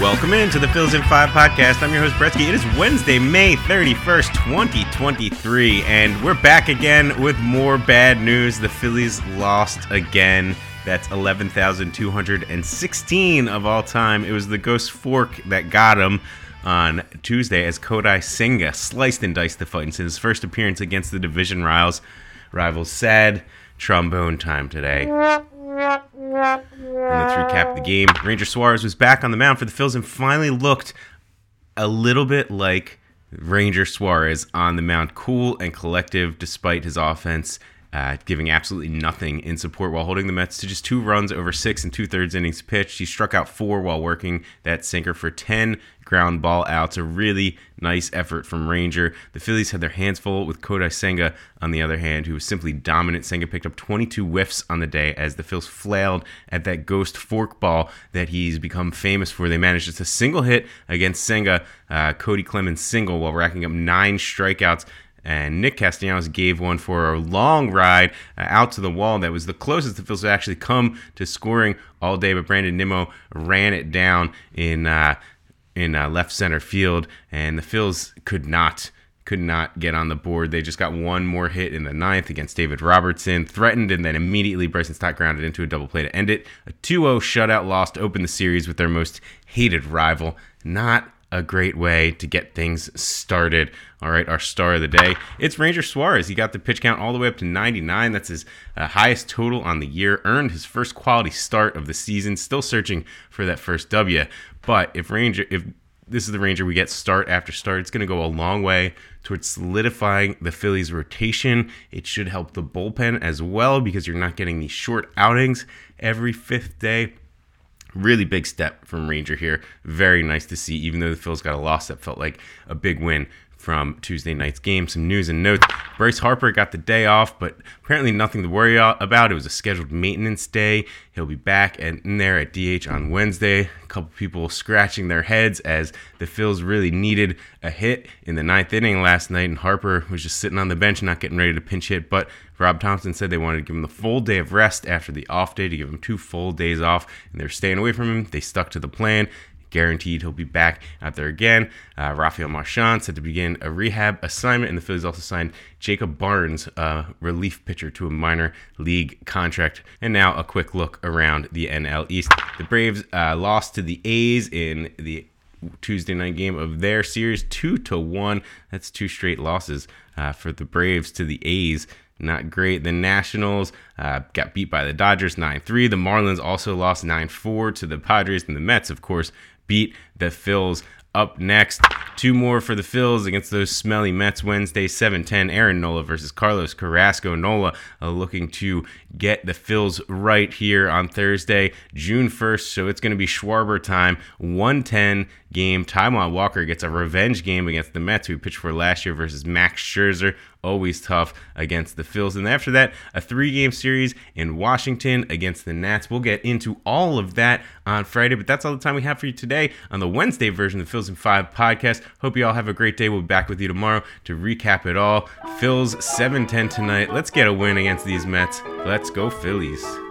Welcome into the Phillies in 5 podcast. I'm your host, Bretsky. It is Wednesday, May 31st, 2023, and we're back again with more bad news. The Phillies lost again. That's 11,216 of all time. It was the Ghost Fork that got him on Tuesday as Kodai Senga sliced and diced the Fightins his first appearance against the division rivals. Rivals sad trombone time today. And let's recap the game. Ranger Suarez was back on the mound for the Phils and finally looked a little bit like Ranger Suarez on the mound, cool and collective despite his offense uh, giving absolutely nothing in support while holding the Mets to just two runs over six and two thirds innings pitched. He struck out four while working that sinker for 10 ground ball outs. A really nice effort from Ranger. The Phillies had their hands full with Kodai Senga, on the other hand, who was simply dominant. Senga picked up 22 whiffs on the day as the Phils flailed at that ghost forkball that he's become famous for. They managed just a single hit against Senga, uh, Kody Clemens single, while racking up nine strikeouts and Nick Castellanos gave one for a long ride uh, out to the wall. That was the closest the Phils had actually come to scoring all day, but Brandon Nimmo ran it down in uh, in uh, left center field, and the Phils could not could not get on the board. They just got one more hit in the ninth against David Robertson, threatened, and then immediately Bryson Stott grounded into a double play to end it. A 2-0 shutout loss to open the series with their most hated rival. Not a great way to get things started. All right, our star of the day. It's Ranger Suarez. He got the pitch count all the way up to 99. That's his uh, highest total on the year. Earned his first quality start of the season. Still searching for that first W. But if Ranger, if this is the Ranger we get start after start, it's going to go a long way towards solidifying the Phillies' rotation. It should help the bullpen as well because you're not getting these short outings every fifth day. Really big step from Ranger here. Very nice to see, even though the Phils got a loss that felt like a big win from Tuesday night's game. Some news and notes. Bryce Harper got the day off, but apparently nothing to worry about. It was a scheduled maintenance day. He'll be back and in there at DH on Wednesday. A couple people scratching their heads as the Phils really needed a hit in the ninth inning last night, and Harper was just sitting on the bench, not getting ready to pinch hit. But Rob Thomson said they wanted to give him the full day of rest after the off day to give him two full days off, and they're staying away from him. They stuck to the plan guaranteed he'll be back out there again. Uh, Rafael Marchan said to begin a rehab assignment, and the Phillies also signed Jacob Barnes, uh, relief pitcher, to a minor league contract. And now a quick look around the NL East. The Braves uh, lost to the A's in the Tuesday night game of their series, two to one. That's two straight losses uh, for the Braves to the A's not great. The Nationals uh, got beat by the Dodgers 9 3. The Marlins also lost 9 4 to the Padres. And the Mets, of course, beat the Phils up next. Two more for the Phils against those smelly Mets Wednesday, 7 10. Aaron Nola versus Carlos Carrasco. Nola uh, looking to get the Phils right here on Thursday, June 1st. So it's going to be Schwarber time. 110 game. Taijuan Walker gets a revenge game against the Mets, who pitched for last year versus Max Scherzer. Always tough against the Phils. And after that, a three game series in Washington against the Nats. We'll get into all of that on Friday, but that's all the time we have for you today on the Wednesday version of the Phils in 5 podcast. Hope you all have a great day. We'll be back with you tomorrow to recap it all. Phils 7 10 tonight. Let's get a win against these Mets. Let's go, Phillies.